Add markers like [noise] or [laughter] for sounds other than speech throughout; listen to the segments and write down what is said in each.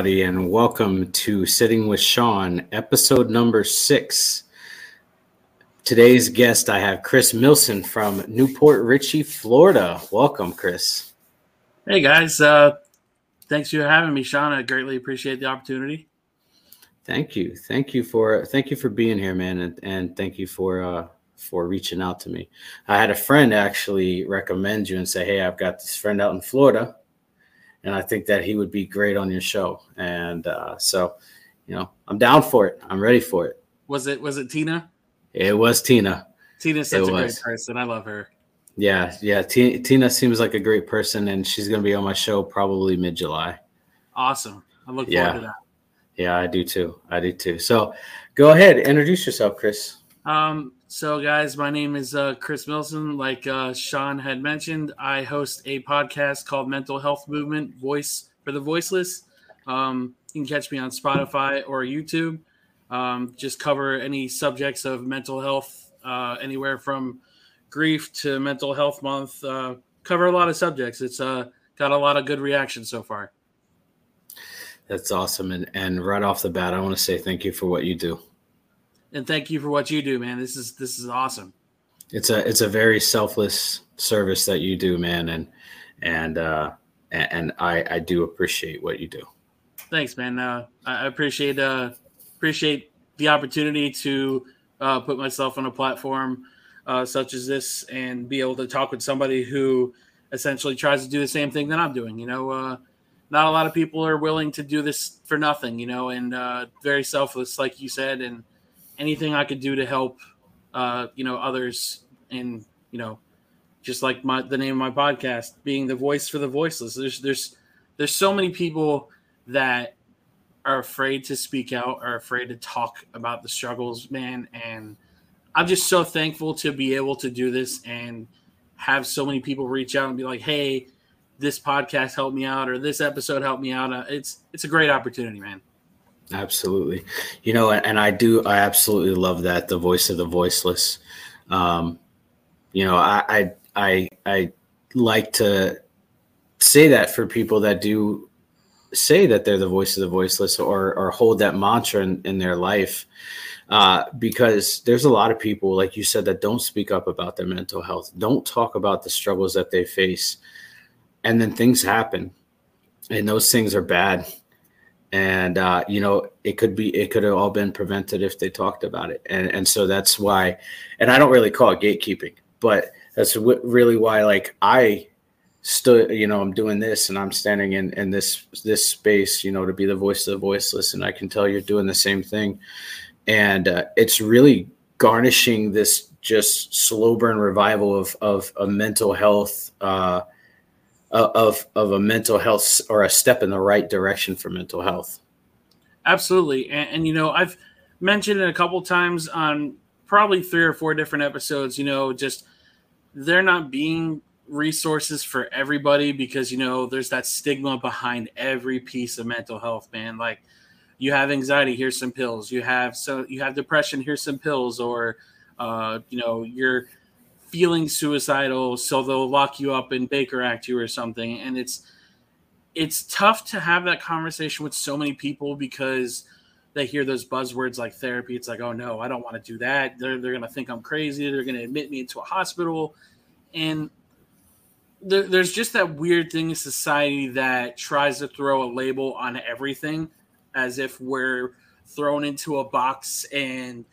Everybody, and welcome to Sitting with Sean, episode number six. Today's guest, I have Chris Milson from New Port Richey, Florida. Welcome, Chris. Hey, guys. Uh, thanks for having me, Sean. I greatly appreciate the opportunity. Thank you. Thank you for thank you for being here, man, and, and thank you for uh, for reaching out to me. I had a friend actually recommend you and say, "Hey, I've got this friend out in Florida." And I think that he would be great on your show. And uh, so, you know, I'm down for it. I'm ready for it. Was it was it Tina? It was Tina. Tina's such it a was. great person. I love her. Yeah, yeah. T- Tina seems like a great person, and she's going to be on my show probably mid July. Awesome. I look yeah. forward to that. Yeah, I do too. I do too. So, go ahead, introduce yourself, Chris. Um, so, guys, my name is uh, Chris Milson. Like uh, Sean had mentioned, I host a podcast called Mental Health Movement Voice for the Voiceless. Um, you can catch me on Spotify or YouTube. Um, just cover any subjects of mental health, uh, anywhere from grief to mental health month. Uh, cover a lot of subjects. It's uh, got a lot of good reaction so far. That's awesome. And, and right off the bat, I want to say thank you for what you do and thank you for what you do, man. This is this is awesome. It's a it's a very selfless service that you do, man, and and uh, and I I do appreciate what you do. Thanks, man. Uh, I appreciate uh, appreciate the opportunity to uh, put myself on a platform uh, such as this and be able to talk with somebody who essentially tries to do the same thing that I'm doing. You know, uh, not a lot of people are willing to do this for nothing. You know, and uh, very selfless, like you said, and anything I could do to help, uh, you know, others, and you know, just like my the name of my podcast, being the voice for the voiceless. There's there's there's so many people that are afraid to speak out, are afraid to talk about the struggles, man, and I'm just so thankful to be able to do this and have so many people reach out and be like, "Hey, this podcast helped me out," or "This episode helped me out." Uh, it's it's a great opportunity, man. Absolutely. You know, and I do, I absolutely love that the voice of the voiceless. Um, you know, I, I, I, I like to say that for people that do say that they're the voice of the voiceless or, or hold that mantra in, in their life. Uh, because there's a lot of people, like you said, that don't speak up about their mental health, don't talk about the struggles that they face. And then things happen and those things are bad and uh, you know it could be it could have all been prevented if they talked about it. And and so that's why and i don't really call it gatekeeping but that's w- really why like i stood you know i'm doing this and i'm standing in in this this space you know to be the voice of the voiceless and i can tell you're doing the same thing. And uh, it's really garnishing this just slow burn revival of of a mental health uh, of of a mental health or a step in the right direction for mental health. Absolutely, and, and you know I've mentioned it a couple times on probably three or four different episodes. You know, just they're not being resources for everybody because you know there's that stigma behind every piece of mental health man like you have anxiety here's some pills you have so you have depression here's some pills or uh, you know you're feeling suicidal, so they'll lock you up and Baker Act you or something. And it's it's tough to have that conversation with so many people because they hear those buzzwords like therapy. It's like, oh no, I don't want to do that. They're they're gonna think I'm crazy. They're gonna admit me into a hospital. And there, there's just that weird thing in society that tries to throw a label on everything as if we're thrown into a box and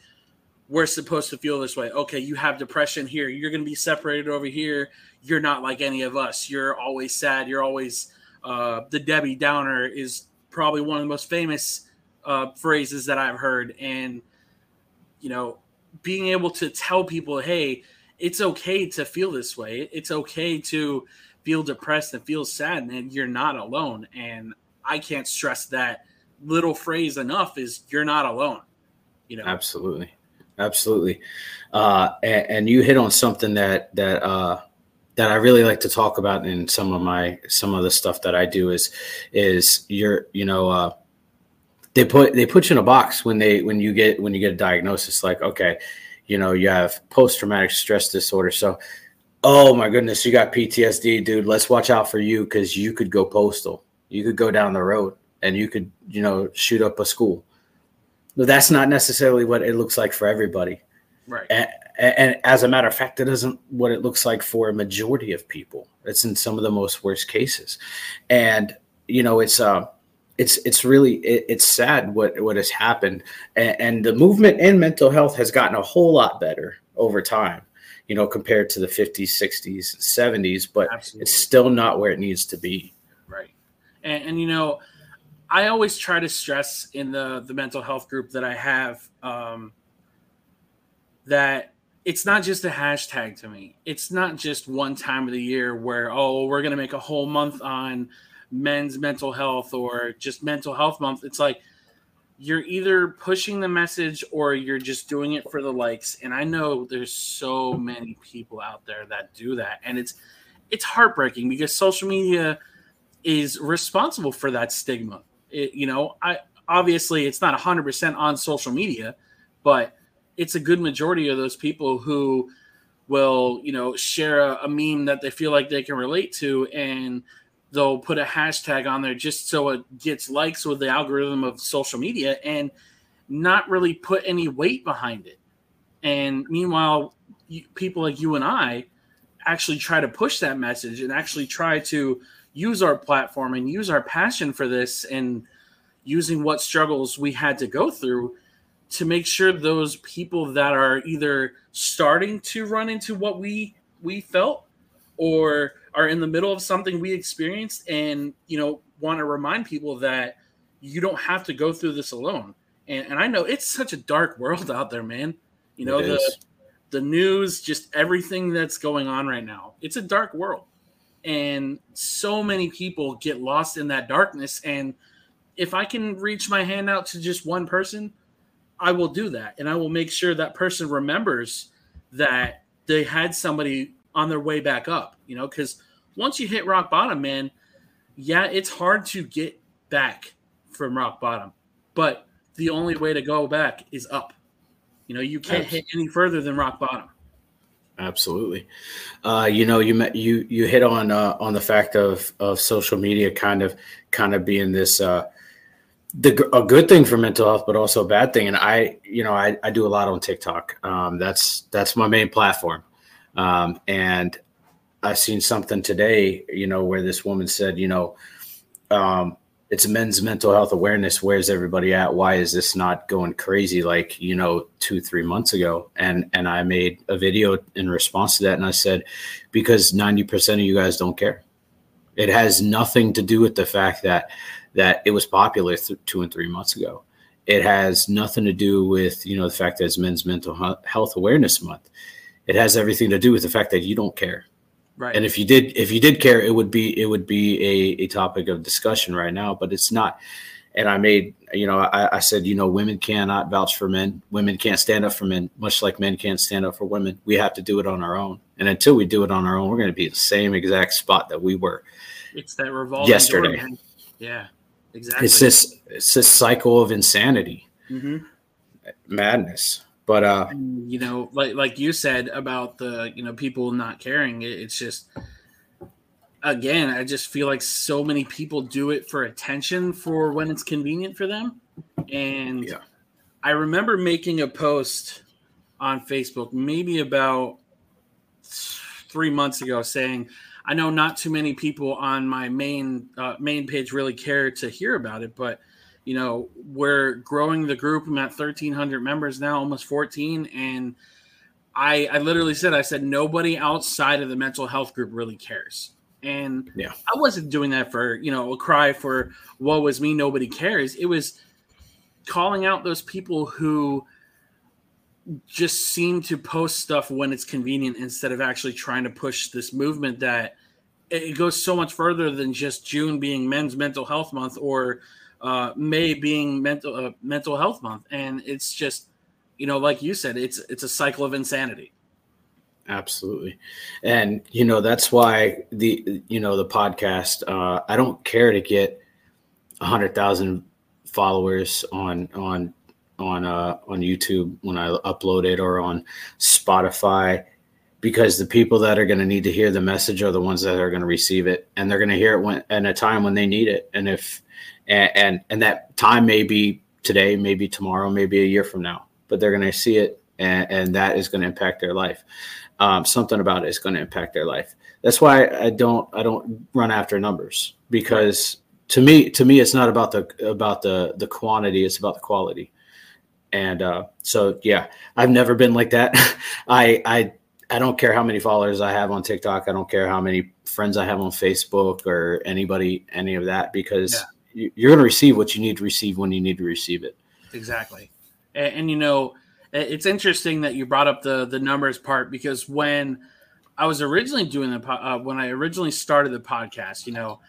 we're supposed to feel this way. Okay, you have depression here. You're going to be separated over here. You're not like any of us. You're always sad. You're always uh, the Debbie Downer is probably one of the most famous uh, phrases that I've heard. And, you know, being able to tell people, hey, it's okay to feel this way. It's okay to feel depressed and feel sad, and you're not alone. And I can't stress that little phrase enough is you're not alone. You know, absolutely, absolutely. Uh, and, and you hit on something that that uh, that I really like to talk about in some of my some of the stuff that I do is is you're you know uh, they put they put you in a box when they when you get when you get a diagnosis like okay you know you have post traumatic stress disorder. So oh my goodness you got PTSD dude. Let's watch out for you because you could go postal. You could go down the road and you could you know shoot up a school that's not necessarily what it looks like for everybody. Right. And, and as a matter of fact it isn't what it looks like for a majority of people. It's in some of the most worst cases. And you know it's uh it's it's really it, it's sad what what has happened. And, and the movement in mental health has gotten a whole lot better over time you know compared to the 50s 60s 70s but Absolutely. it's still not where it needs to be. Right. And, and you know I always try to stress in the the mental health group that I have um, that it's not just a hashtag to me. It's not just one time of the year where oh we're gonna make a whole month on men's mental health or just mental health month. It's like you're either pushing the message or you're just doing it for the likes. And I know there's so many people out there that do that, and it's it's heartbreaking because social media is responsible for that stigma it, you know, I obviously it's not 100% on social media, but it's a good majority of those people who will, you know, share a, a meme that they feel like they can relate to and they'll put a hashtag on there just so it gets likes with the algorithm of social media and not really put any weight behind it. And meanwhile, people like you and I actually try to push that message and actually try to use our platform and use our passion for this and using what struggles we had to go through to make sure those people that are either starting to run into what we we felt or are in the middle of something we experienced and you know want to remind people that you don't have to go through this alone. And, and i know it's such a dark world out there man. You know the the news just everything that's going on right now. It's a dark world and so many people get lost in that darkness. And if i can reach my hand out to just one person i will do that. And i will make sure that person remembers that they had somebody on their way back up you know because once you hit rock bottom man yeah it's hard to get back from rock bottom but the only way to go back is up. You know you can't hit any further than rock bottom Absolutely. Uh, you know, you met, you you hit on uh, on the fact of of social media kind of kind of being this uh, the a good thing for mental health, but also a bad thing. And I, you know, I, I do a lot on TikTok. Um, that's that's my main platform. Um, and I've seen something today, you know, where this woman said, you know, um, it's men's mental health awareness. Where's everybody at? Why is this not going crazy like you know two three months ago? And and I made a video in response to that, and I said because ninety percent of you guys don't care. It has nothing to do with the fact that that it was popular th- two and three months ago. It has nothing to do with you know the fact that it's Men's Mental Health Awareness Month. It has everything to do with the fact that you don't care Right. And if you did, if you did care, it would be it would be a, a topic of discussion right now, but it's not. And I made, you know, I, I said, you know, women cannot vouch for men. Women can't stand up for men, much like men can't stand up for women. We have to do it on our own. And until we do it on our own, we're going to be the same exact spot that we were. It's that revolving yesterday. Door, yeah, exactly. It's this it's this cycle of insanity, mm-hmm. madness. But uh, you know, like like you said about the you know people not caring, it's just again, I just feel like so many people do it for attention for when it's convenient for them. And yeah. I remember making a post on Facebook maybe about three months ago saying, I know not too many people on my main uh, main page really care to hear about it, but you know, we're growing the group. I'm at 1,300 members now, almost 14, and I, I literally said, I said nobody outside of the mental health group really cares. And yeah, I wasn't doing that for you know a cry for woe was me, nobody cares. It was calling out those people who just seem to post stuff when it's convenient instead of actually trying to push this movement that it goes so much further than just June being Men's Mental Health Month or uh, May being mental uh, mental health month, and it's just you know, like you said, it's it's a cycle of insanity. Absolutely, and you know that's why the you know the podcast. Uh, I don't care to get a hundred thousand followers on on on uh, on YouTube when I upload it or on Spotify because the people that are going to need to hear the message are the ones that are going to receive it and they're going to hear it when at a time when they need it and if and, and and that time may be today, maybe tomorrow, maybe a year from now, but they're going to see it, and, and that is going to impact their life. Um, something about it is going to impact their life. That's why I don't I don't run after numbers because to me to me it's not about the about the the quantity, it's about the quality. And uh, so yeah, I've never been like that. [laughs] I I I don't care how many followers I have on TikTok. I don't care how many friends I have on Facebook or anybody any of that because. Yeah you're going to receive what you need to receive when you need to receive it. Exactly. And, and, you know, it's interesting that you brought up the the numbers part because when I was originally doing the uh, when I originally started the podcast, you know,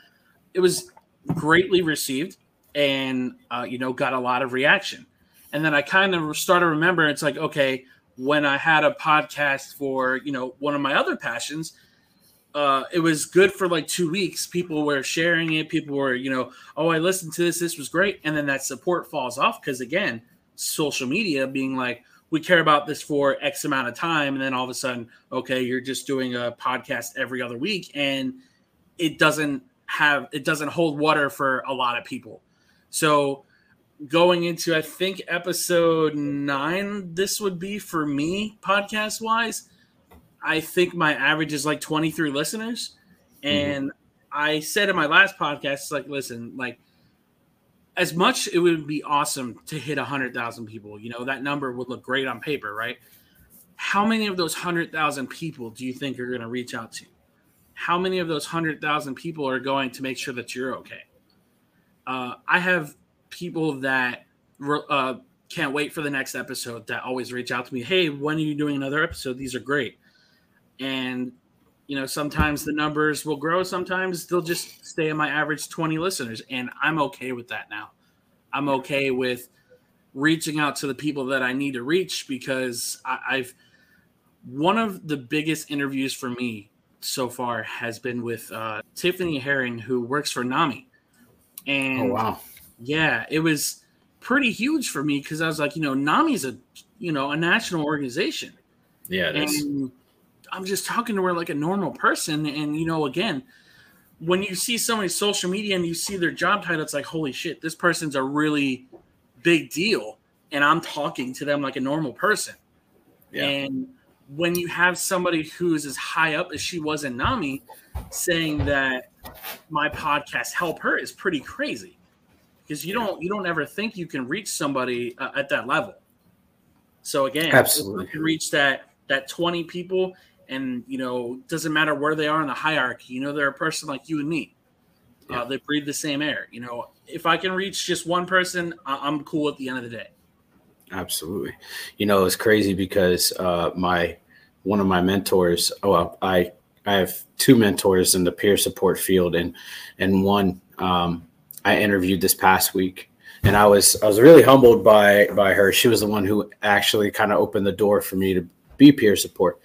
it was greatly received and uh, you know got a lot of reaction. And then I kind of started to remember it's like okay, when I had a podcast for you know one of my other passions, uh, it was good for like two weeks. People were sharing it. People were, you know, oh, I listened to this. This was great. And then that support falls off because, again, social media being like, we care about this for X amount of time. And then all of a sudden, okay, you're just doing a podcast every other week. And it doesn't have, it doesn't hold water for a lot of people. So going into, I think, episode nine, this would be for me podcast wise I think my average is like 23 listeners. Mm-hmm. And mm-hmm. I said in my last podcast, like, listen, like, as much it would be awesome to hit 100,000 people, you know, that number would look great on paper, right? How many of those 100,000 people do you think are going to reach out to? How many of those 100,000 people are going to make sure that you're okay? Uh, I have people that uh, can't wait for the next episode that always reach out to me. Hey, when are you doing another episode? These are great and you know sometimes the numbers will grow. Sometimes they'll just stay in my average 20 listeners. And i'm okay with that now. I'm okay with reaching out to the people that i need to reach because I, have one of the biggest interviews for me so far has been with uh, tiffany herring who works for NAMI. And oh, wow. yeah it was pretty huge for me because i was like you know NAMI's a you know a national organization. Yeah and I'm just talking to her like a normal person. And you know, again, when you see somebody's social media and you see their job title, it's like, holy shit, this person's a really big deal. And I'm talking to them like a normal person. Yeah. And when you have somebody who's as high up as she was in NAMI saying that my podcast help her is pretty crazy because you don't you don't ever think you can reach somebody uh, at that level. So again, absolutely, you can reach that that 20 people and you know doesn't matter where they are in the hierarchy you know they're a person like you and me. Uh, yeah. uh, they breathe the same air you know. If i can reach just one person I- am cool at the end of the day. Absolutely. You know it's crazy because uh, my one of my mentors oh, well i i have two mentors in the peer support field and and one um, i interviewed this past week. And i was i was really humbled by by her. She was the one who actually kind of opened the door for me to be peer support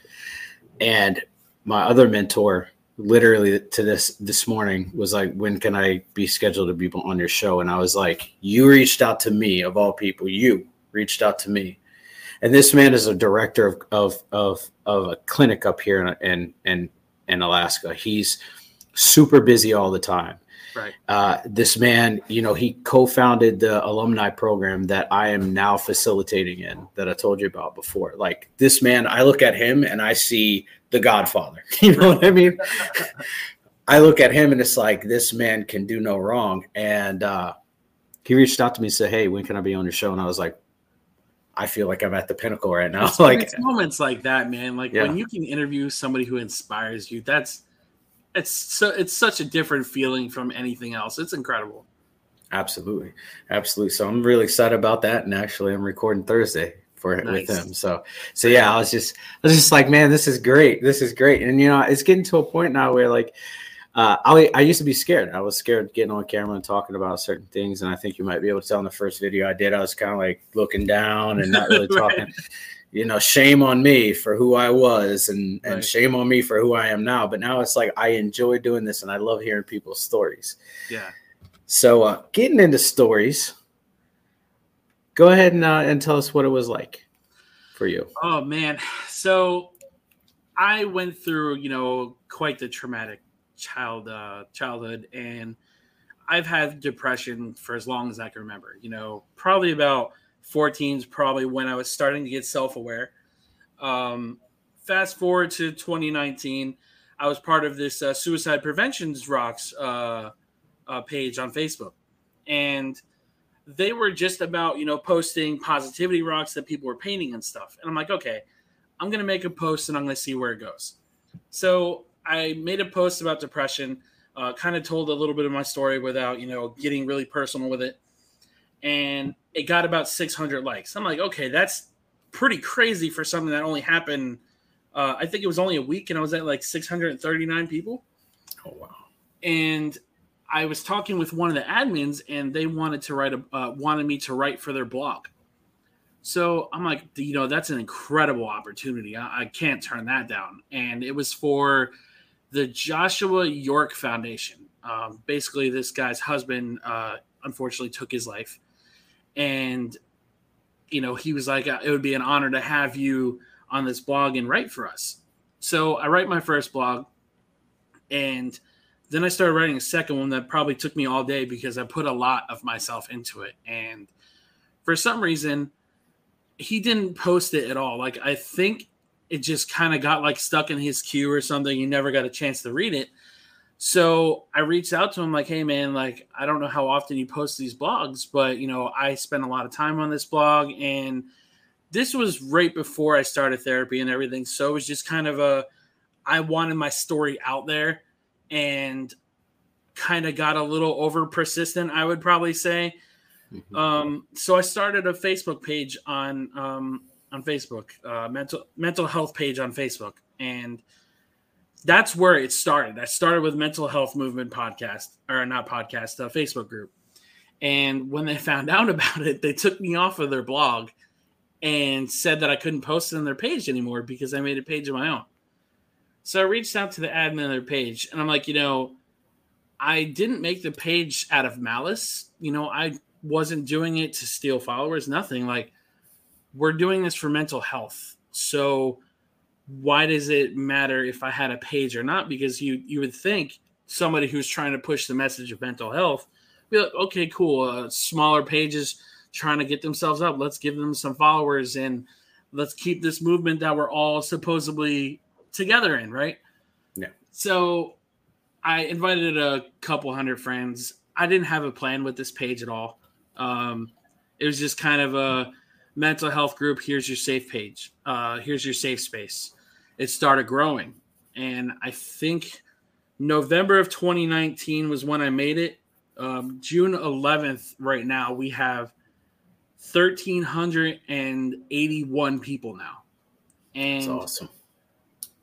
and my other mentor, literally to this this morning, was like, "When can I be scheduled to be on your show?" And I was like, "You reached out to me of all people. You reached out to me." And this man is a director of of of, of a clinic up here in in in, in Alaska. He's super busy all the time. Right. Uh, this man, you know, he co-founded the alumni program that I am now facilitating in that I told you about before. Like this man, I look at him and I see the Godfather. [laughs] You know what I mean? I look at him and it's like this man can do no wrong. And uh, he reached out to me and said, "Hey, when can I be on your show?" And I was like, "I feel like I'm at the pinnacle right now." [laughs] It's, like it's moments like that, man. Like Yeah. when you can interview somebody who inspires you, that's it's so it's such a different feeling from anything else. It's incredible. Absolutely, absolutely. So I'm really excited about that, and actually, I'm recording Thursday for it with Nice. him. So, so yeah, I was just, I was just like, man, this is great. This is great, and you know, it's getting to a point now where like, uh, I I used to be scared. I was scared getting on camera and talking about certain things, and I think you might be able to tell in the first video I did, I was kind of like looking down and not really [laughs] Right. You know, shame on me for who I was, and and Right. shame on me for who I am now. But now it's like I enjoy doing this, and I love hearing people's stories. Yeah. So, uh, getting into stories, go ahead and, uh, and tell us what it was like for you. Oh man. So I went through, you know, quite the traumatic child uh childhood and I've had depression for as long as I can remember. You know, probably about 14 is probably when I was starting to get self-aware. Um fast forward to 2019, I was part of this uh, suicide prevention's rocks uh, uh page on Facebook. And they were just about you know posting positivity rocks that people were painting and stuff and i'm like okay i'm gonna make a post and i'm gonna see where it goes so i made a post about depression uh, kind of told a little bit of my story without you know getting really personal with it and it got about 600 likes i'm like okay that's pretty crazy for something that only happened uh, i think it was only a week and i was at like 639 people Oh wow! and I was talking with one of the admins, and they wanted to write a uh, wanted me to write for their blog. So I'm like, you know, that's an incredible opportunity. I, I can't turn that down. And it was for the Joshua York Foundation. Um, basically, this guy's husband uh, unfortunately took his life, and you know, he was like, uh, it would be an honor to have you on this blog and write for us. So I write my first blog, and then I started writing a second one that probably took me all day because I put a lot of myself into it. And for some reason, he didn't post it at all. Like I think it just kind of got like stuck in his queue or something. He never got a chance to read it. So I reached out to him like, "Hey man, like I don't know how often you post these blogs, but you know, I spend a lot of time on this blog and this was right before I started therapy and everything. So it was just kind of a I wanted my story out there and kind of got a little over persistent, I would probably say. Mhm. Um, so I started a Facebook page on um, on Facebook, uh, mental mental health page on Facebook, and that's where it started. I started with mental health movement podcast or not podcast, a Facebook group. And when they [laughs] found out about it, they took me off of their blog and said that I couldn't post it on their page anymore because I made a page of my own. So I reached out to the admin of their page and I'm like, you know, I didn't make the page out of malice. You know, I wasn't doing it to steal followers, nothing. Like, we're doing this for mental health. So why does it matter if I had a page or not? Because you you would think somebody who's trying to push the message of mental health be like, okay, cool, uh, smaller pages trying to get themselves up. Let's give them some followers and let's keep this movement that we're all supposedly together in, right? Yeah. So I invited a couple hundred friends. I didn't have a plan with this page at all. Um, it was just kind of a mental health group. Here's your safe page. Uh, here's your safe space. It started growing. And I think November of 2019 was when I made it. Um, June 11th, right now, we have 1,381 people now. That's And awesome.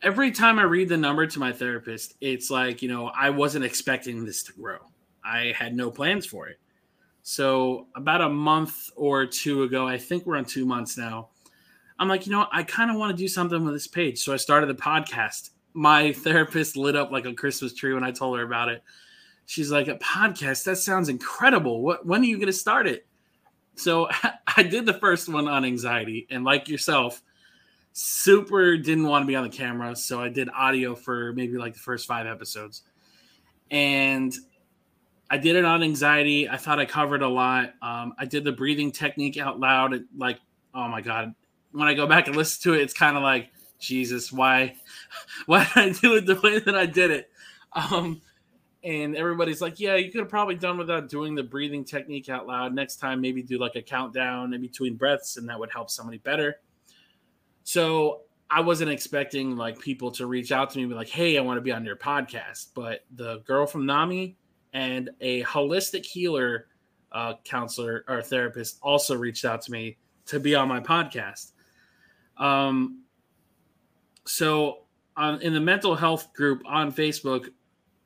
every time I read the number to my therapist, it's like, you know, I wasn't expecting this to grow. I had no plans for it. So, about a month or two ago, I think we're on two months now. I'm like, you know, I kind of want to do something with this page. So, I started the podcast. My [laughs] therapist lit up like a Christmas tree when I told her about it. She's like, a podcast? That sounds incredible. What, when are you going to start it? So, [laughs] I did the first one on anxiety. And like yourself, super didn't want to be on the camera, so I did audio for maybe like the first five episodes. And I did it on anxiety. I thought I covered a lot. Um, I did the breathing technique out loud. Like, oh my god, when I go back and listen to it, it's kind of like Jesus, why, [laughs] why did I do it the way that I did it? Um, and everybody's like, yeah, you could have probably done without doing the breathing technique out loud. Next time, maybe do like a countdown in between breaths, and that would help somebody better. So I wasn't expecting like people to reach out to me and be like, hey, I want to be on your podcast. But the girl from NAMI and a holistic healer uh, counselor or therapist also reached out to me to be on my podcast. Um, so on in the mental health group on Facebook,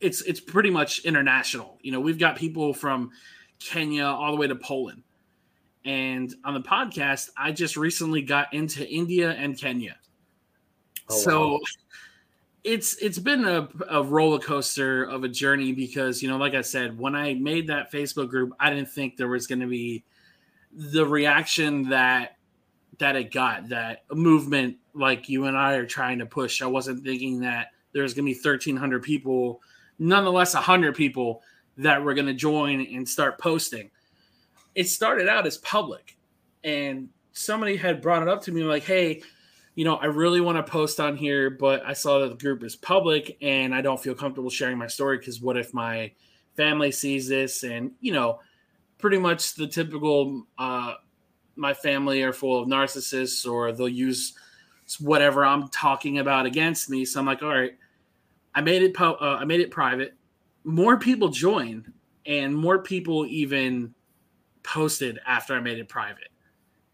it's it's pretty much international. You know, we've got people from Kenya all the way to Poland. And on the podcast, I just recently got into India and Kenya. Oh, so wow. [laughs] it's it's been a, a roller coaster of a journey because you know, like I said, when I made that Facebook group, I didn't think there was going to be the reaction that that it got, that movement like you and I are trying to push. I wasn't thinking that there's going to be 1,300 people nonetheless 100 people that were going to join and start posting. It started out as public, and somebody had brought it up to me like, hey, you know, I really want to post on here, but I saw that the group is public and I don't feel comfortable sharing my story because what if my family sees this? And, you know, pretty much the typical, uh, my family are full of narcissists or they'll use whatever I'm talking about against me. So I'm like, all right, I made it uh, I made it private. More people joined, and more people even posted after I made it private.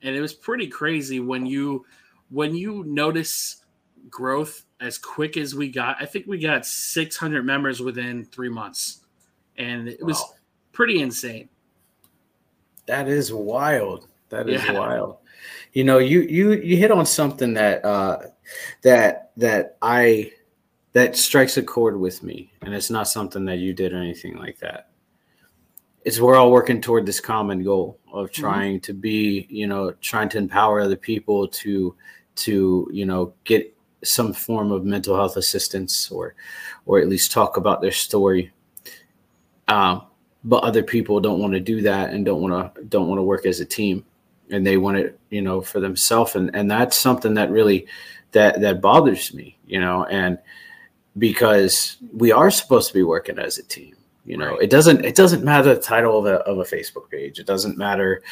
And it was pretty crazy when you when you notice growth as quick as we got. I think we got 600 members within three months, and it wow. was pretty insane. That is wild. That is yeah. wild. You know, you you you hit on something that uh, that that I that strikes a chord with me and it's not something that you did or anything like that it's we're all working toward this common goal of mm-hmm. trying mm-hmm. to be you know trying to empower other people to to you know get some form of mental health assistance or or at least talk about their story. Um, but other people don't want to do that and don't want to don't want to work as a team. And they want it you know for themselves. And and that's something that really that that bothers me you know and because we are supposed to be working as a team you know right. it doesn't it doesn't matter the title of a, of a facebook page. It doesn't matter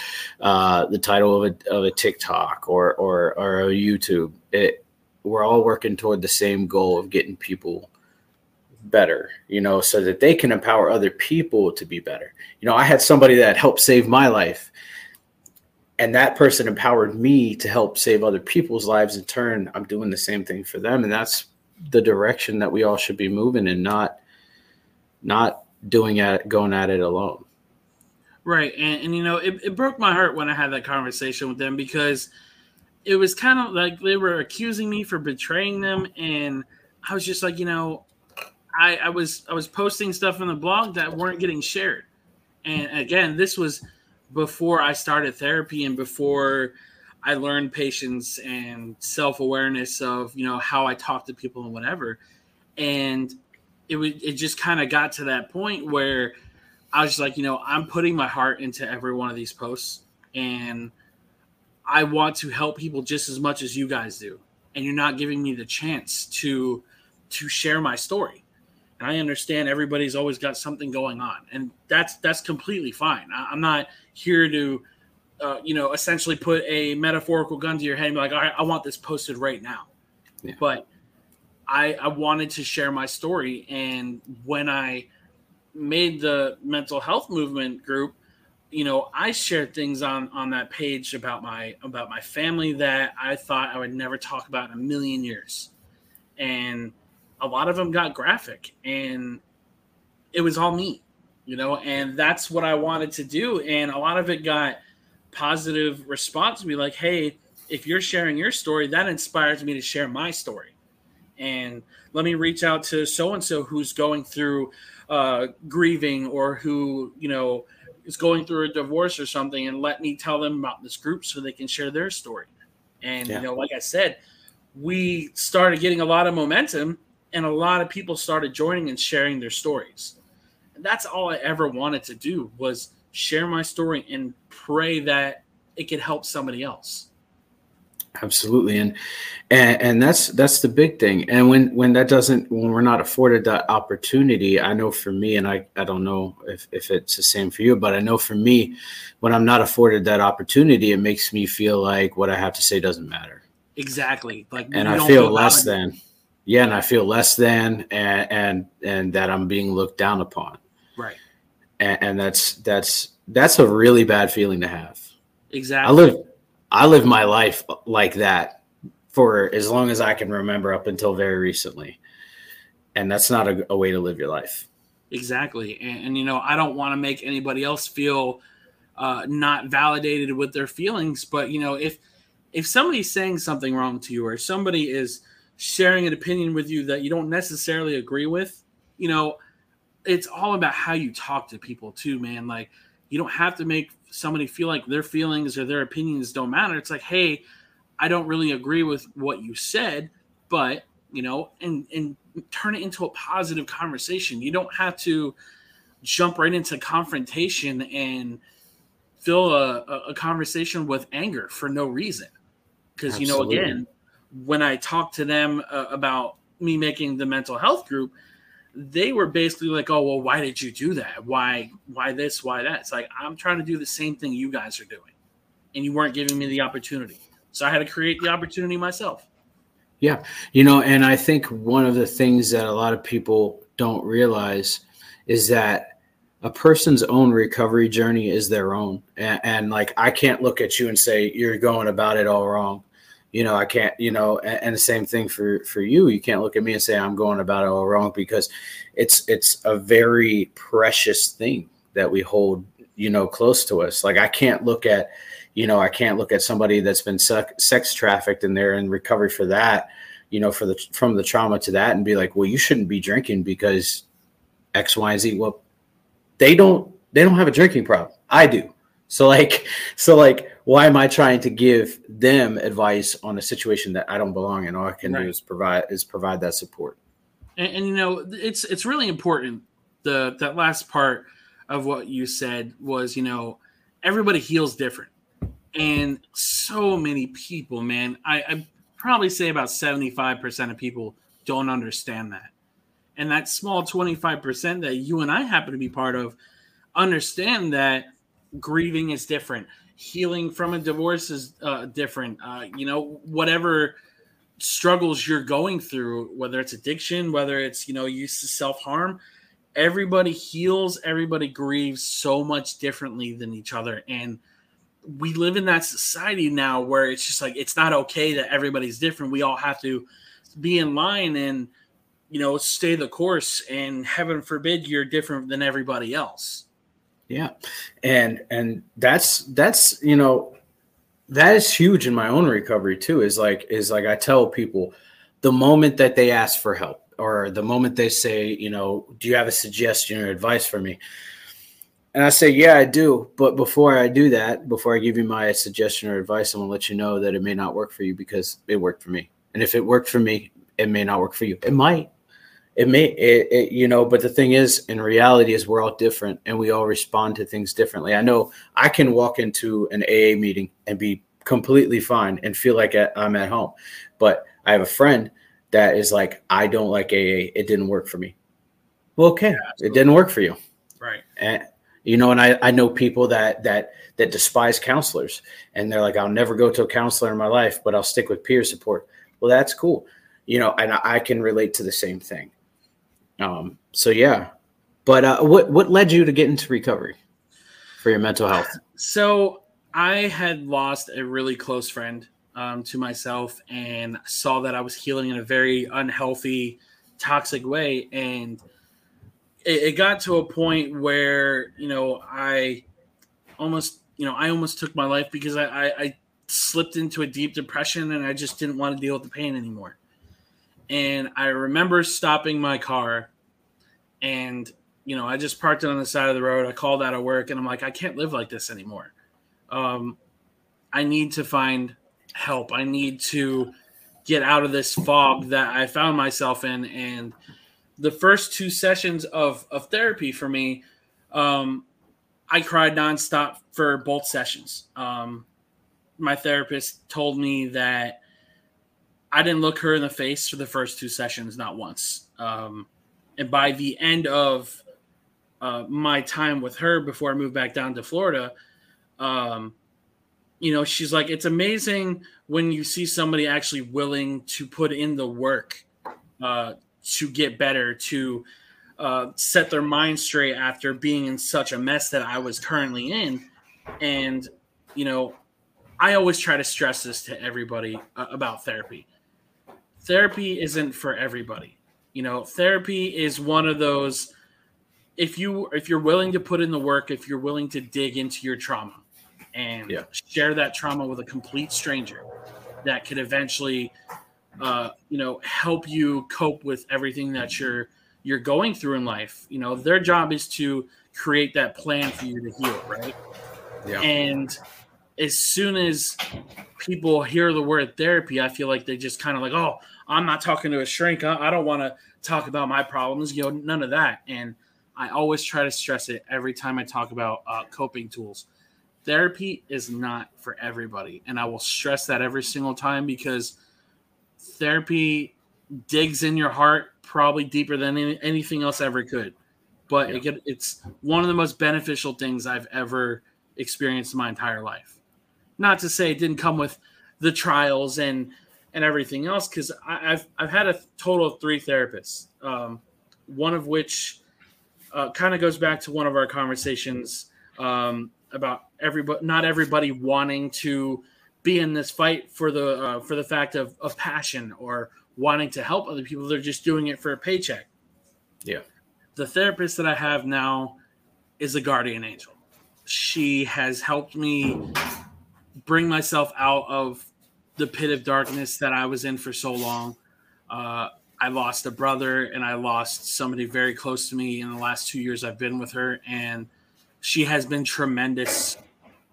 uh, the title of a, of a tiktok or or or a youtube. It we're all working toward the same goal of getting people better you know so that they can empower other people to be better. You know i had somebody that helped save my life and that person empowered me to help save other people's lives in turn i'm doing the same thing for them. And that's the direction that we all should be moving and not not doing at going at it alone. Right and, and you know it, it broke my heart when i had that conversation with them because it was kind of like they were accusing me for betraying them and i was just like you know i i was i was posting stuff in the blog that weren't getting shared. And again this was before i started therapy and before I learned patience and self awareness of you know how I talk to people and whatever, and it would it just kind of got to that point where I was just like you know I'm putting my heart into every one of these posts and I want to help people just as much as you guys do, and you're not giving me the chance to to share my story. And I understand everybody's always got something going on, and that's that's completely fine. I, I'm not here to uh, you know, essentially put a metaphorical gun to your head and be like, all right, I want this posted right now. Yeah. But I, I wanted to share my story. And when I made the mental health movement group, you know, I shared things on on that page about my about my family that I thought I would never talk about in a million years. And a lot of them got graphic and it was all me, you know, and that's what I wanted to do. And a lot of it got positive response to be like, hey, if you're sharing your story, that inspires me to share my story. And let me reach out to so and so who's going through uh, grieving or who, you know, is going through a divorce or something and let me tell them about this group so they can share their story. And, yeah. you know, like I said, we started getting a lot of momentum and a lot of people started joining and sharing their stories. that's all I ever wanted to do was share my story and pray that it could help somebody else absolutely. And, and and that's that's the big thing. And when when that doesn't when we're not afforded that opportunity i know for me and i i don't know if if it's the same for you but i know for me when i'm not afforded that opportunity it makes me feel like what i have to say doesn't matter. Exactly. Like and i feel, feel less than yeah and i feel less than and and and that i'm being looked down upon. Right. And, and that's that's that's a really bad feeling to have. Exactly i live I live my life like that for as long as I can remember up until very recently. And that's not a, a way to live your life. Exactly. And, and you know, I don't want to make anybody else feel uh, not validated with their feelings. But, you know, if, if somebody's saying something wrong to you or somebody is sharing an opinion with you that you don't necessarily agree with, you know, it's all about how you talk to people too, man. Like, you don't have to make somebody feel like their feelings or their opinions don't matter. It's like, hey, I don't really agree with what you said, but you know, and and turn it into a positive conversation. You don't have to jump right into confrontation and fill a, a conversation with anger for no reason. Because you know, again, when I talk to them uh, about me making the mental health group, they were basically like, "Oh, well, why did you do that? Why, why this? Why that?" It's like I'm trying to do the same thing you guys are doing, and you weren't giving me the opportunity, so I had to create the opportunity myself. Yeah, you know, and I think one of the things that a lot of people don't realize is that a person's own recovery journey is their own, and, and like I can't look at you and say you're going about it all wrong you know, I can't, you know, and, and, the same thing for for you. You can't look at me and say I'm going about it all wrong because it's it's a very precious thing that we hold, you know, close to us. Like I can't look at, you know, I can't look at somebody that's been sex trafficked and they're in recovery for that, you know, for the from the trauma to that, and be like, well, you shouldn't be drinking because X, Y, Z. Well, they don't they don't have a drinking problem. I do. So like, so like, why am I trying to give them advice on a situation that I don't belong in? All I can right. do is provide is provide that support. And, and, you know, it's it's really important. The that last part of what you said was, you know, everybody heals different, and so many people, man, I, I probably say about seventy five percent of people don't understand that, and that small twenty five percent that you and I happen to be part of understand that grieving is different. Healing from a divorce is uh, different. Uh, you know whatever struggles you're going through whether it's addiction whether it's you know use to self-harm everybody heals everybody grieves so much differently than each other. And we live in that society now where it's just like it's not okay that everybody's different. We all have to be in line and you know stay the course. And heaven forbid you're different than everybody else yeah. And and that's that's you know that is huge in my own recovery too is like is like I tell people the moment that they ask for help or the moment they say, you know, do you have a suggestion or advice for me? And I say, yeah, I do. But before I do that, before I give you my suggestion or advice, I'm gonna let you know that it may not work for you because it worked for me. And if it worked for me, it may not work for you. It might, it may it, it, you know but the thing is in reality is we're all different and we all respond to things differently. I know i can walk into an aa meeting and be completely fine and feel like i'm at home but i have a friend that is like i don't like aa it didn't work for me. Well okay. Yeah, it didn't work for you. Right. And you know and I, I know people that that that despise counselors and they're like i'll never go to a counselor in my life but i'll stick with peer support. Well that's cool. You know and i can relate to the same thing um, so yeah, but uh, what what led you to get into recovery for your mental health? So I had lost a really close friend um, to myself, and saw that I was healing in a very unhealthy, toxic way, and it, it got to a point where you know I almost you know I almost took my life because I, I, I slipped into a deep depression and I just didn't want to deal with the pain anymore and I remember stopping my car and you know, I just parked it on the side of the road. I called out of work and I'm like, I can't live like this anymore. Um, I need to find help. I need to get out of this fog that I found myself in. And the first two sessions of of therapy for me, um, I cried nonstop for both sessions. Um, my therapist told me that I didn't look her in the face for the first two sessions, not once. Um, and by the end of uh, my time with her before I moved back down to Florida, um, you know, she's like, it's amazing when you see somebody actually willing to put in the work uh, to get better, to uh, set their mind straight after being in such a mess that I was currently in. And, you know, I always try to stress this to everybody uh, about therapy. Therapy isn't for everybody. You know, therapy is one of those if you if you're willing to put in the work, if you're willing to dig into your trauma and yeah. share that trauma with a complete stranger that could eventually uh, you know help you cope with everything that you're you're going through in life you know their job is to create that plan for you to heal right yeah. and as soon as people hear the word therapy i feel like they just kind of like oh i'm not talking to a shrink i, I don't want to talk about my problems you know none of that and I always try to stress it every time I talk about uh, coping tools. Therapy is not for everybody. And I will stress that every single time because therapy digs in your heart probably deeper than any, anything else ever could. But yeah. it, it's one of the most beneficial things I've ever experienced in my entire life. Not to say it didn't come with the trials and and everything else, because I've I've had a total of three therapists, um, one of which uh, kind of goes back to one of our conversations um, about everybody, not everybody wanting to be in this fight for the uh, for the fact of, of passion or wanting to help other people. They're just doing it for a paycheck. Yeah. The therapist that I have now is a guardian angel. She has helped me bring myself out of the pit of darkness that I was in for so long. Uh, I lost a brother and I lost somebody very close to me in the last two years I've been with her. And she has been tremendous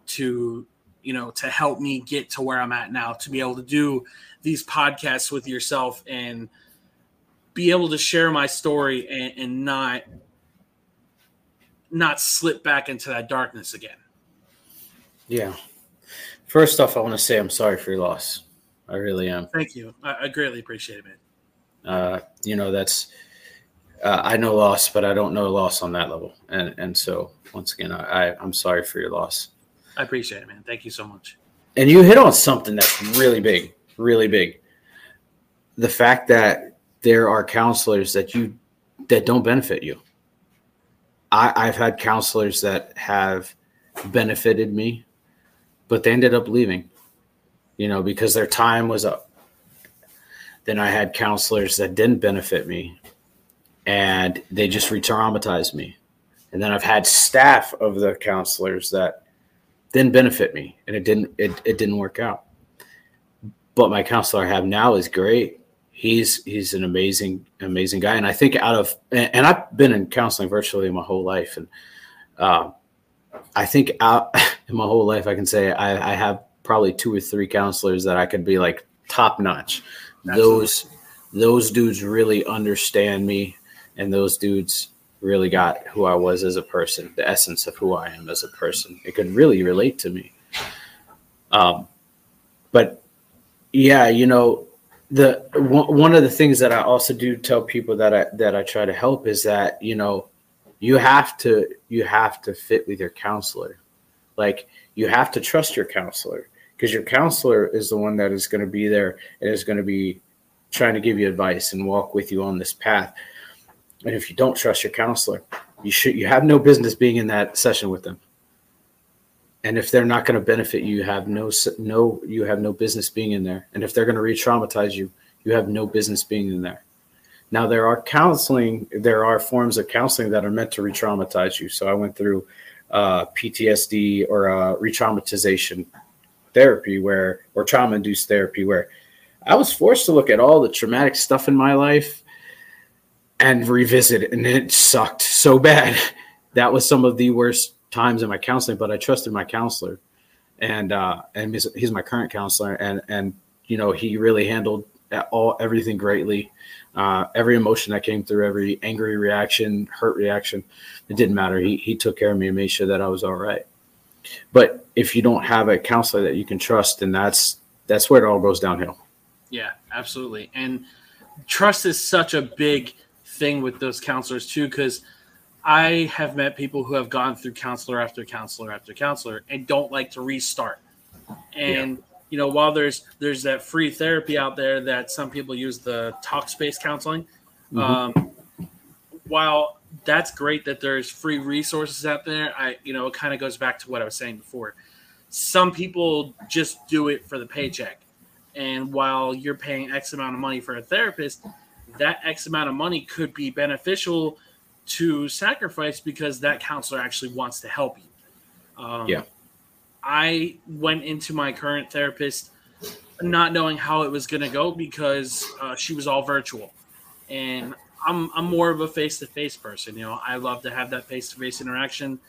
to, you know, to help me get to where I'm at now, to be able to do these podcasts with yourself and be able to share my story and, and not not slip back into that darkness again. Yeah. First off, I want to say I'm sorry for your loss. I really am. Thank you. I, I greatly appreciate it, man. Uh, you know, that's uh, I know loss, but I don't know loss on that level. And and so once again, I, I I'm sorry for your loss. I appreciate it, man. Thank you so much. And you hit on something that's really big, really big. The fact that there are counselors that you that don't benefit you. I, I've had counselors that have benefited me, but they ended up leaving, you know, because their time was up then I had counselors that didn't benefit me and they just re traumatized me. And then I've had staff of the counselors that didn't benefit me and it didn't it, it didn't work out. But my counselor I have now is great. He's he's an amazing amazing guy, and I think out of and, and I've been in counseling virtually my whole life, and uh, I think out [laughs] in my whole life I can say I, I have probably two or three counselors that I could be like top notch those those dudes really understand me and those dudes really got who I was as a person, the essence of who I am as a person. It could really relate to me. Um, but yeah, you know, the one of the things that I also do tell people that I that I try to help is that you know you have to you have to fit with your counselor, like you have to trust your counselor because your counselor is the one that is going to be there and is going to be trying to give you advice and walk with you on this path. And if you don't trust your counselor, you should you have no business being in that session with them. And if they're not going to benefit you, you have no no you have no business being in there. And if they're going to re-traumatize you, you have no business being in there. Now there are counseling, there are forms of counseling that are meant to re-traumatize you. So I went through uh, PTSD or uh, re-traumatization therapy where or trauma induced therapy where I was forced to look at all the traumatic stuff in my life and revisit it and it sucked so bad. [laughs] That was some of the worst times in my counseling but i trusted my counselor and uh and he's, he's my current counselor and and you know he really handled all everything greatly. Uh, every emotion that came through, every angry reaction, hurt reaction, it didn't matter. He he took care of me and made sure that I was all right. But if you don't have a counselor that you can trust, then that's that's where it all goes downhill. Yeah, absolutely. And trust is such a big thing with those counselors too, because I have met people who have gone through counselor after counselor after counselor and don't like to restart. And yeah. You know, while there's there's that free therapy out there that some people use the Talkspace counseling, mm-hmm. um, while that's great that there's free resources out there, I you know it kind of goes back to what I was saying before. Some people just do it for the paycheck, and while you're paying X amount of money for a therapist, that X amount of money could be beneficial to sacrifice because that counselor actually wants to help you. Um, yeah. I went into my current therapist not knowing how it was going to go because uh, she was all virtual. And I'm, I'm more of a face to face person. You know, I love to have that face to face interaction.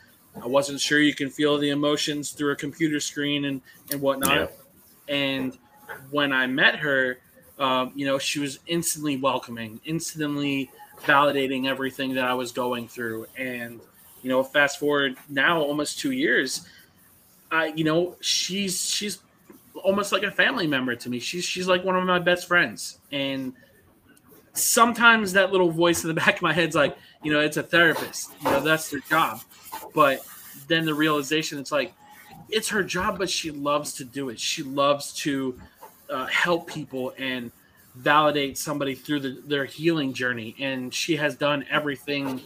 I wasn't sure you can feel the emotions through a computer screen and, and whatnot. Yeah. And when I met her, um, you know, she was instantly welcoming, instantly validating everything that I was going through. And, you know, fast forward now almost two years, I, you know, she's, she's almost like a family member to me. She's, she's like one of my best friends. And sometimes that little voice in the [laughs] back of my head's like, you know, it's a therapist, you know, that's their job. But then the realization, it's like, it's her job, but she loves to do it. She loves to uh, help people and validate somebody through the, their healing journey. And she has done everything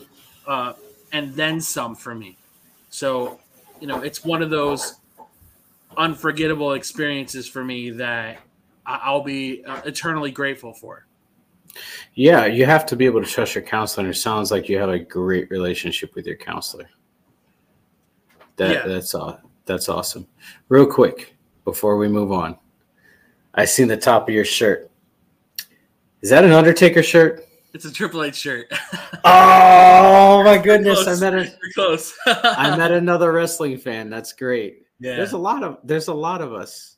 uh, and then some for me. So, you know, it's one of those unforgettable experiences for me that I'll be uh, eternally grateful for. Yeah, you have to be able to trust your counselor. And it sounds like you have a great relationship with your counselor. That yeah. that's uh, that's awesome. Real quick before we move on, I seen the top of your shirt. Is that an Undertaker shirt? It's a Triple H shirt. [laughs] oh my goodness! I met a close. I [laughs] met another wrestling fan. That's great. Yeah. There's a lot of there's a lot of us.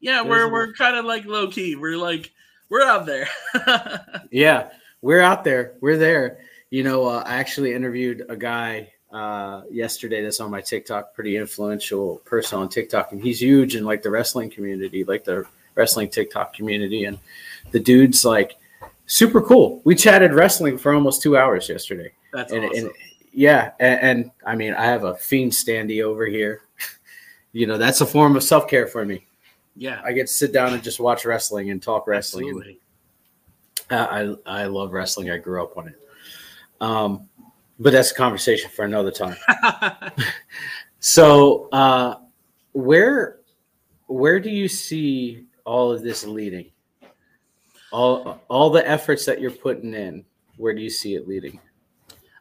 Yeah, there's we're we're kind of like low key. We're like we're out there. [laughs] yeah, we're out there. We're there. You know, uh, I actually interviewed a guy uh, yesterday that's on my TikTok, pretty influential person on TikTok, and he's huge in like the wrestling community, like the wrestling TikTok community. And the dude's like super cool. We chatted wrestling for almost two hours yesterday. That's and, awesome. And, yeah, and, and, I mean, I have a fiend standy over here. [laughs] you know, that's a form of self care for me. Yeah, I get to sit down and just watch wrestling and talk wrestling. Absolutely. And I I love wrestling. I grew up on it. Um, but that's a conversation for another time. [laughs] so, uh, where where do you see all of this leading? All all the efforts that you're putting in, where do you see it leading?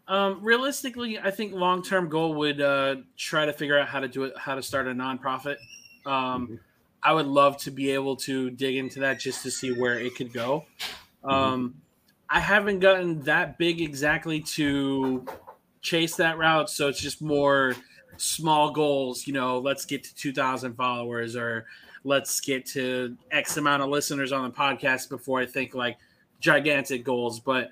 Um, realistically, I think long term goal would uh, try to figure out how to do it, how to start a nonprofit. Um, mm-hmm. I would love to be able to dig into that just to see where it could go. Mm-hmm. Um, I haven't gotten that big exactly to chase that route, so it's just more small goals. You know, let's get to 2,000 followers or let's get to X amount of listeners on the podcast before I think like gigantic goals. But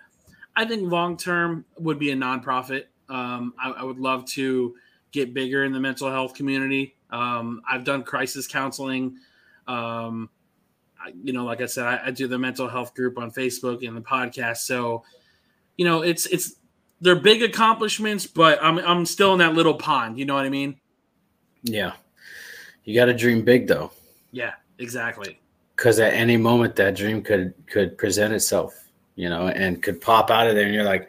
I think long term would be a nonprofit. Um, I, I, would love to get bigger in the mental health community. Um, I've done crisis counseling. Um, I, you know, like I said, I, I do the mental health group on Facebook and the podcast. So, you know, it's it's they're big accomplishments, but I'm I'm still in that little pond. You know what I mean? Yeah, you got to dream big though. Yeah, exactly. Because at any moment that dream could could present itself, you know, and could pop out of there, and you're like,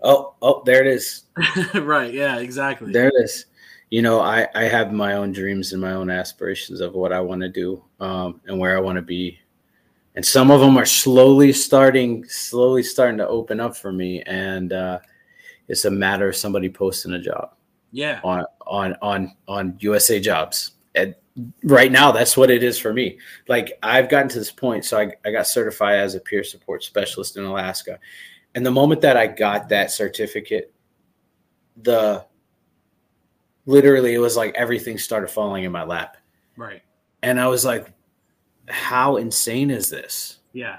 oh, oh, there it is. [laughs] right. Yeah. Exactly. There it is. You know, I I have my own dreams and my own aspirations of what I want to do um, and where I want to be, and some of them are slowly starting, slowly starting to open up for me, and uh, it's a matter of somebody posting a job. Yeah. On on on on USA Jobs. And right now that's what it is for me. Like i've gotten to this point so I, I got certified as a peer support specialist in alaska. And the moment that i got that certificate the literally it was like everything started falling in my lap. Right. And i was like how insane is this? Yeah.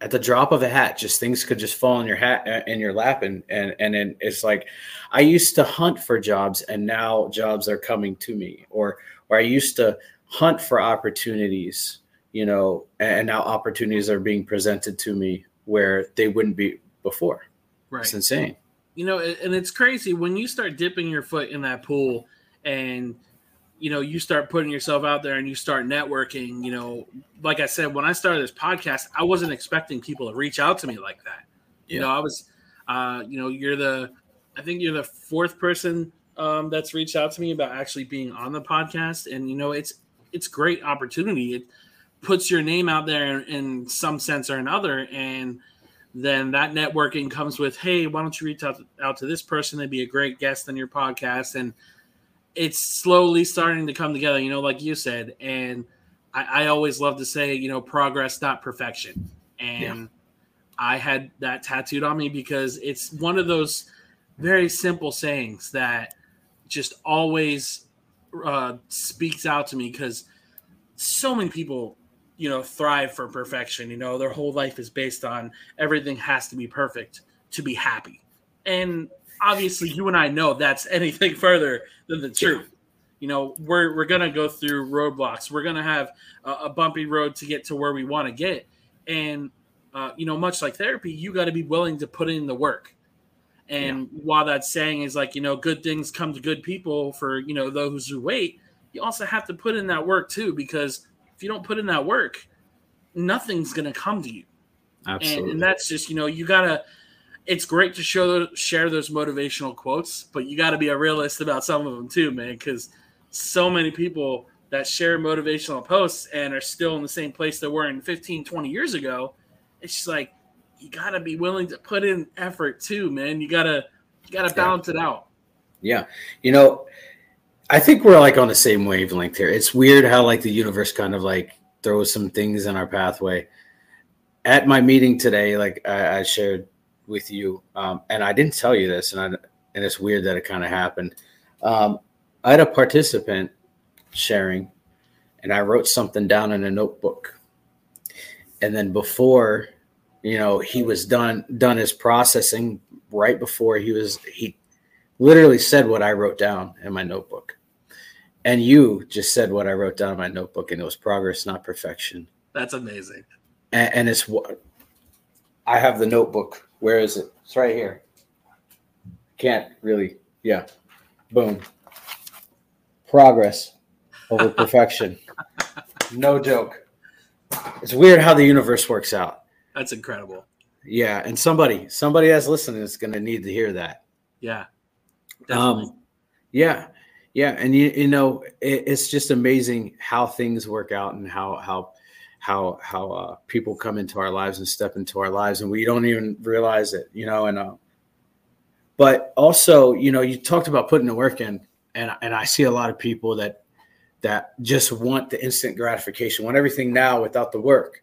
At the drop of a hat, just things could just fall in your hat uh, in your lap, and and and then it's like, I used to hunt for jobs, and now jobs are coming to me, or or I used to hunt for opportunities, you know, and now opportunities are being presented to me where they wouldn't be before. Right. It's insane. You know, and it's crazy when you start dipping your foot in that pool and you know you start putting yourself out there and you start networking you know like i said when i started this podcast i wasn't expecting people to reach out to me like that yeah. you know i was uh you know you're the i think you're the fourth person um that's reached out to me about actually being on the podcast and you know it's it's great opportunity it puts your name out there in, some sense or another and then that networking comes with hey why don't you reach out to, out to this person they'd be a great guest on your podcast and it's slowly starting to come together, you know, like you said. And I, I always love to say, you know, progress, not perfection. And yeah. I had that tattooed on me because it's one of those very simple sayings that just always uh, speaks out to me because so many people, you know, thrive for perfection. You know, their whole life is based on everything has to be perfect to be happy. And obviously you and I know that's [laughs] anything further than the truth. You know, we're we're gonna go through roadblocks. We're gonna have a, a bumpy road to get to where we want to get, and uh, you know, much like therapy, you got to be willing to put in the work. And yeah. while that saying is like, you know, good things come to good people for you know those who wait, you also have to put in that work too, because if you don't put in that work, nothing's gonna come to you. Absolutely. And, and that's just you know you gotta it's great to show share those motivational quotes, but you got to be a realist about some of them too, man. Because so many people that share motivational posts and are still in the same place they were in 15, 20 years ago. It's just like you got to be willing to put in effort too, man. You gotta you gotta balance yeah. it out. Yeah, you know, I think we're like on the same wavelength here. It's weird how like the universe kind of like throws some things in our pathway. At my meeting today, like I, I shared with you, um, and I didn't tell you this, and I, and it's weird that it kind of happened. Um, I had a participant sharing, and I wrote something down in a notebook, and then before, you know, he was done done his processing right before he was he literally said what I wrote down in my notebook. And you just said what I wrote down in my notebook, and it was progress, not perfection. That's amazing. And, and it's what I have the notebook where is it? It's right here. Can't really. Yeah. Boom. Progress over [laughs] perfection. no joke. It's weird how the universe works out. That's incredible. Yeah, and somebody, somebody that's listening is going to need to hear that. Yeah. Definitely. Um, yeah, yeah, and you you know it, it's just amazing how things work out and how how how how uh, people come into our lives and step into our lives, and we don't even realize it, you know. And uh, but also, you know, you talked about putting the work in, and and I see a lot of people that that just want the instant gratification, want everything now without the work.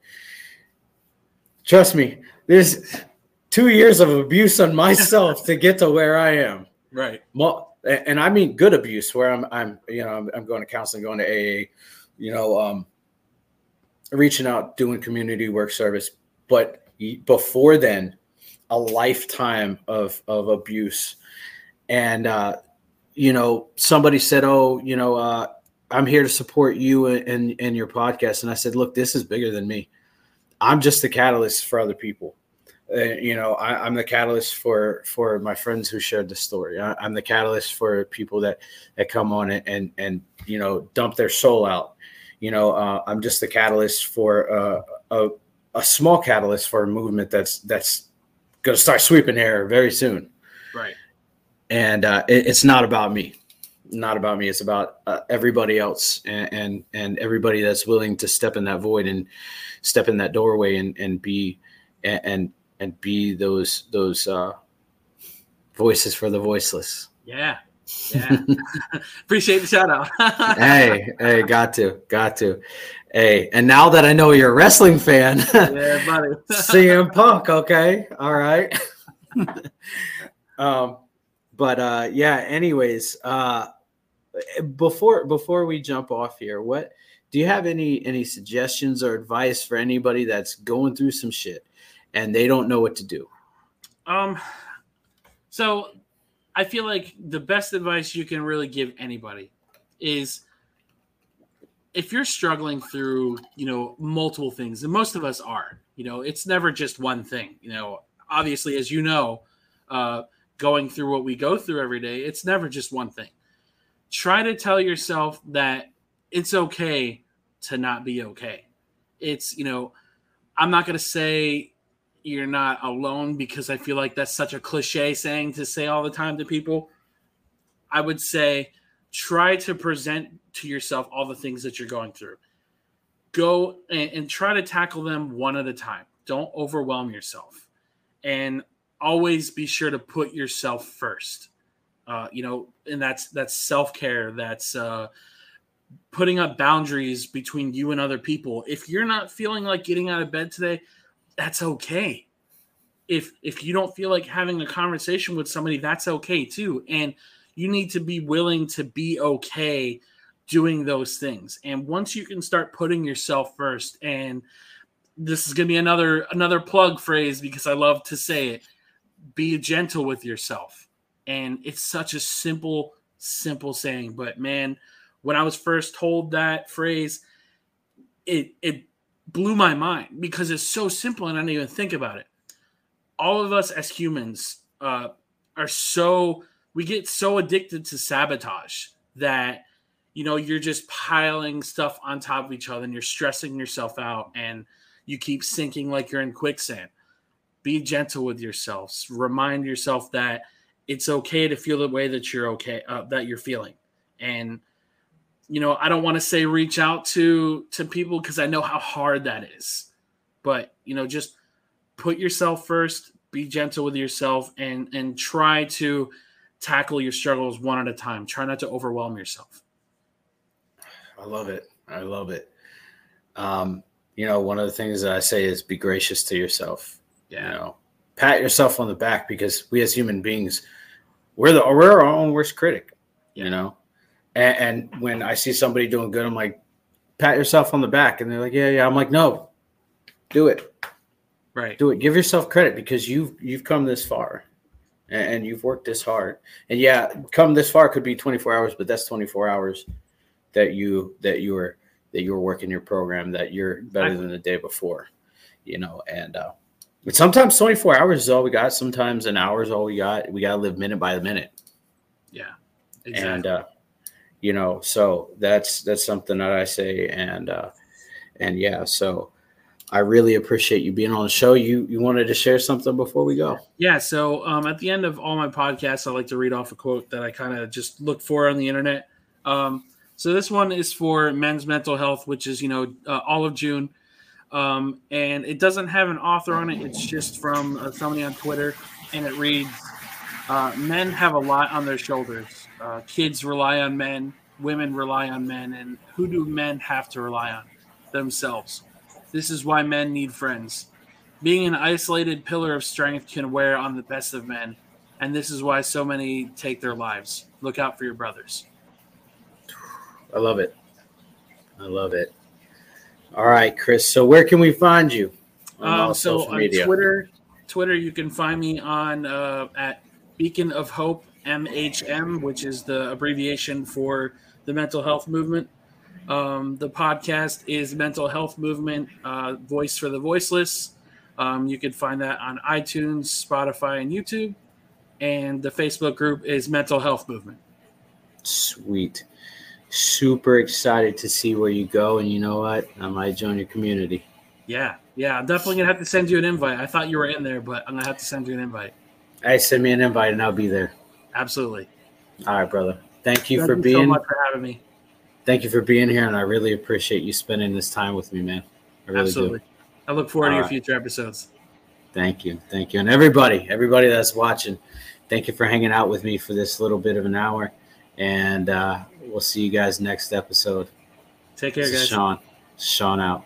Trust me, there's two years of abuse on myself [laughs] to get to where I am. Right. Well, and I mean good abuse, where I'm, I'm, you know, I'm, I'm going to counseling, going to AA, you know, um, reaching out, doing community work service. But before then, a lifetime of of abuse, and uh, you know, somebody said, "Oh, you know, uh, I'm here to support you and and your podcast," and I said, "Look, this is bigger than me. I'm just the catalyst for other people." Uh, you know, I, am the catalyst for for my friends who shared the story. I, am the catalyst for people that that come on and and, and you know dump their soul out you know, uh, I'm just the catalyst for uh, a, a small catalyst for a movement that's that's going to start sweeping air very soon. Right. And uh, it, it's not about me, not about me. It's about uh, everybody else and, and, and everybody that's willing to step in that void and step in that doorway and and be and and be those those uh, voices for the voiceless. Yeah, yeah. [laughs] Appreciate the shout out. [laughs] hey, hey, got to, got to. Hey, and now that I know you're a wrestling fan, [laughs] yeah, buddy. CM Punk, okay. All right. um, but uh yeah, anyways, uh before before we jump off here, what do you have any any suggestions or advice for anybody that's going through some shit? and they don't know what to do? Um, so I feel like the best advice you can really give anybody is if you're struggling through, you know, multiple things, and most of us are, you know, it's never just one thing. You know, obviously, as you know, uh, going through what we go through every day, it's never just one thing. Try to tell yourself that it's okay to not be okay. It's, you know, I'm not going to say you're not alone because I feel like that's such a cliche saying to say all the time to people. I would say try to present to yourself all the things that you're going through. Go and, and try to tackle them one at a time. Don't overwhelm yourself. And always be sure to put yourself first. Uh, you know, and that's that's self care. That's uh, putting up boundaries between you and other people. If you're not feeling like getting out of bed today, that's okay. If if you don't feel like having a conversation with somebody, that's okay too. And you need to be willing to be okay doing those things. And once you can start putting yourself first, and this is gonna be another another plug phrase because I love to say it, be gentle with yourself. And it's such a simple, simple saying. But man, when I was first told that phrase, it it blew my mind because it's so simple and I didn't even think about it. All of us as humans uh, are so we get so addicted to sabotage that you know you're just piling stuff on top of each other and you're stressing yourself out and you keep sinking like you're in quicksand. Be gentle with yourselves. Remind yourself that it's okay to feel the way that you're okay uh, that you're feeling and you know, I don't want to say reach out to to people because I know how hard that is. But, you know, just put yourself first, be gentle with yourself and and try to tackle your struggles one at a time. Try not to overwhelm yourself. I love it. I love it. Um, you know, one of the things that I say is be gracious to yourself. Yeah. You know, pat yourself on the back because we as human beings, we're the we're our own worst critic. You know, and, and when I see somebody doing good, I'm like, pat yourself on the back. And they're like, yeah, yeah. I'm like, no, do it. Right. Do it. Give yourself credit because you've you've come this far and you've worked this hard. And yeah, come this far could be 24 hours, but that's 24 hours that you that you were that you were working your program that you're better than the day before, you know. And uh, but sometimes 24 hours is all we got. Sometimes an hour is all we got. We got to live minute by minute. Yeah, exactly. And uh, you know so that's that's something that i say and uh and yeah so i really appreciate you being on the show you you wanted to share something before we go yeah so um at the end of all my podcasts i like to read off a quote that i kind of just look for on the internet um so this one is for men's mental health which is you know uh, all of june um and it doesn't have an author on it it's just from uh, somebody on twitter and it reads uh, men have a lot on their shoulders uh, kids rely on men, women rely on men, and who do men have to rely on? Themselves. This is why men need friends. Being an isolated pillar of strength can wear on the best of men, and this is why so many take their lives. Look out for your brothers. I love it. I love it. All right, Chris. So where can we find you? On um, so on media? Twitter, Twitter, you can find me on uh, at Beacon of Hope MHM, which is the abbreviation for the mental health movement. Um, the podcast is Mental Health Movement uh, Voice for the Voiceless. Um, you can find that on iTunes, Spotify, and YouTube. And the Facebook group is Mental Health Movement. Sweet. Super excited to see where you go. And you know what? I might join your community. Yeah. Yeah. I'm definitely going to have to send you an invite. I thought you were in there, but I'm going to have to send you an invite. Hey, send me an invite and I'll be there. Absolutely. All right, brother. Thank you Thank for you being so much for having me. Thank you for being here, and I really appreciate you spending this time with me, man. I really Absolutely. Do. I look forward All to your right. future episodes. Thank you. Thank you. And everybody, everybody that's watching, thank you for hanging out with me for this little bit of an hour. And uh, we'll see you guys next episode. Take care, guys. Sean. Sean out.